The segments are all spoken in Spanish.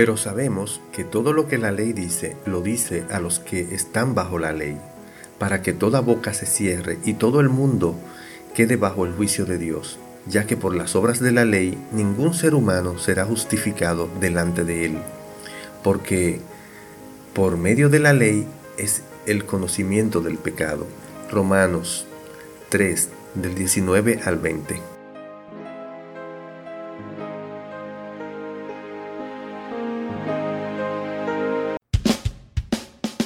Pero sabemos que todo lo que la ley dice, lo dice a los que están bajo la ley, para que toda boca se cierre y todo el mundo quede bajo el juicio de Dios, ya que por las obras de la ley ningún ser humano será justificado delante de él, porque por medio de la ley es el conocimiento del pecado. Romanos 3, del 19 al 20.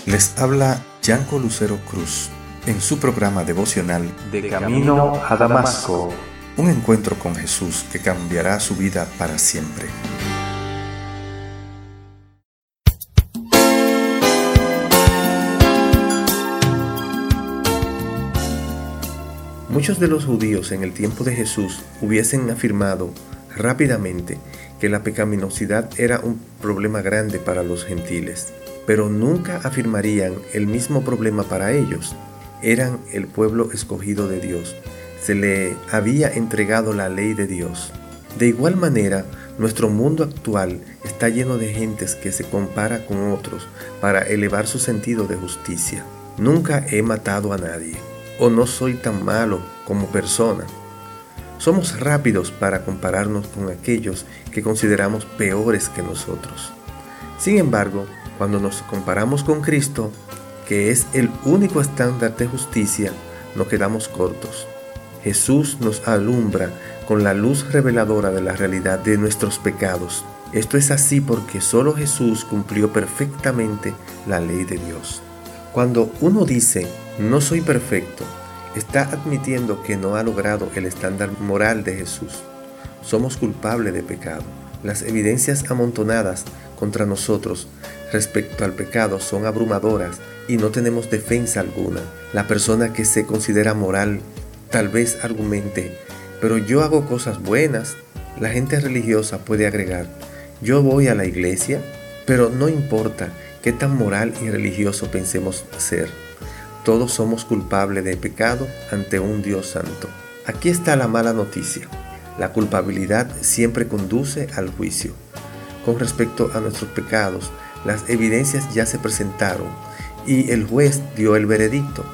Les habla Yanko Lucero Cruz en su programa devocional De Camino a Damasco. Un encuentro con Jesús que cambiará su vida para siempre. Muchos de los judíos en el tiempo de Jesús hubiesen afirmado rápidamente que la pecaminosidad era un problema grande para los gentiles pero nunca afirmarían el mismo problema para ellos. Eran el pueblo escogido de Dios. Se le había entregado la ley de Dios. De igual manera, nuestro mundo actual está lleno de gentes que se compara con otros para elevar su sentido de justicia. Nunca he matado a nadie, o no soy tan malo como persona. Somos rápidos para compararnos con aquellos que consideramos peores que nosotros. Sin embargo, cuando nos comparamos con Cristo, que es el único estándar de justicia, no quedamos cortos. Jesús nos alumbra con la luz reveladora de la realidad de nuestros pecados. Esto es así porque solo Jesús cumplió perfectamente la ley de Dios. Cuando uno dice, no soy perfecto, está admitiendo que no ha logrado el estándar moral de Jesús. Somos culpables de pecado. Las evidencias amontonadas contra nosotros respecto al pecado son abrumadoras y no tenemos defensa alguna. La persona que se considera moral tal vez argumente, pero yo hago cosas buenas. La gente religiosa puede agregar, yo voy a la iglesia, pero no importa qué tan moral y religioso pensemos ser. Todos somos culpables de pecado ante un Dios santo. Aquí está la mala noticia. La culpabilidad siempre conduce al juicio. Con respecto a nuestros pecados, las evidencias ya se presentaron y el juez dio el veredicto.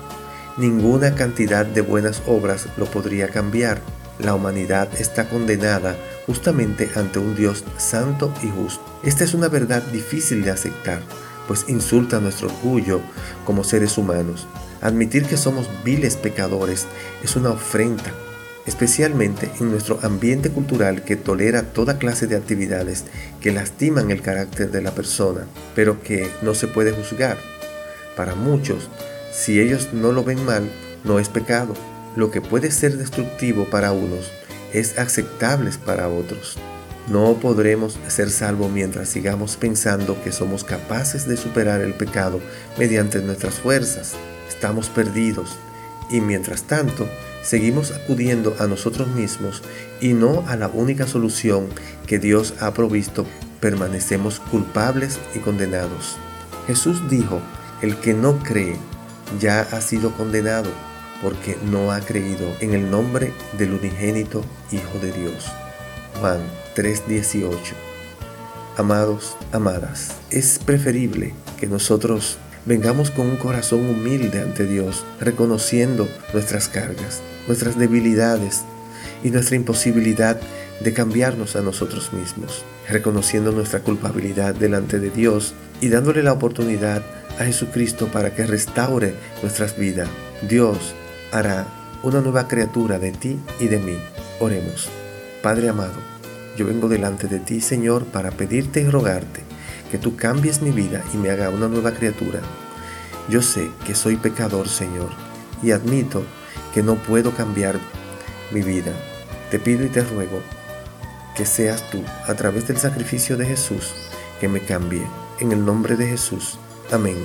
Ninguna cantidad de buenas obras lo podría cambiar. La humanidad está condenada justamente ante un Dios santo y justo. Esta es una verdad difícil de aceptar, pues insulta nuestro orgullo como seres humanos. Admitir que somos viles pecadores es una ofrenda especialmente en nuestro ambiente cultural que tolera toda clase de actividades que lastiman el carácter de la persona, pero que no se puede juzgar. Para muchos, si ellos no lo ven mal, no es pecado. Lo que puede ser destructivo para unos es aceptable para otros. No podremos ser salvos mientras sigamos pensando que somos capaces de superar el pecado mediante nuestras fuerzas. Estamos perdidos y mientras tanto seguimos acudiendo a nosotros mismos y no a la única solución que Dios ha provisto, permanecemos culpables y condenados. Jesús dijo, el que no cree ya ha sido condenado porque no ha creído en el nombre del unigénito Hijo de Dios. Juan 3:18 Amados, amadas, es preferible que nosotros vengamos con un corazón humilde ante Dios, reconociendo nuestras cargas, nuestras debilidades y nuestra imposibilidad de cambiarnos a nosotros mismos, reconociendo nuestra culpabilidad delante de Dios y dándole la oportunidad a Jesucristo para que restaure nuestras vidas. Dios hará una nueva criatura de ti y de mí. Oremos. Padre amado, yo vengo delante de ti, Señor, para pedirte y rogarte que tú cambies mi vida y me haga una nueva criatura. Yo sé que soy pecador, Señor, y admito que no puedo cambiar mi vida. Te pido y te ruego que seas tú, a través del sacrificio de Jesús, que me cambie. En el nombre de Jesús. Amén.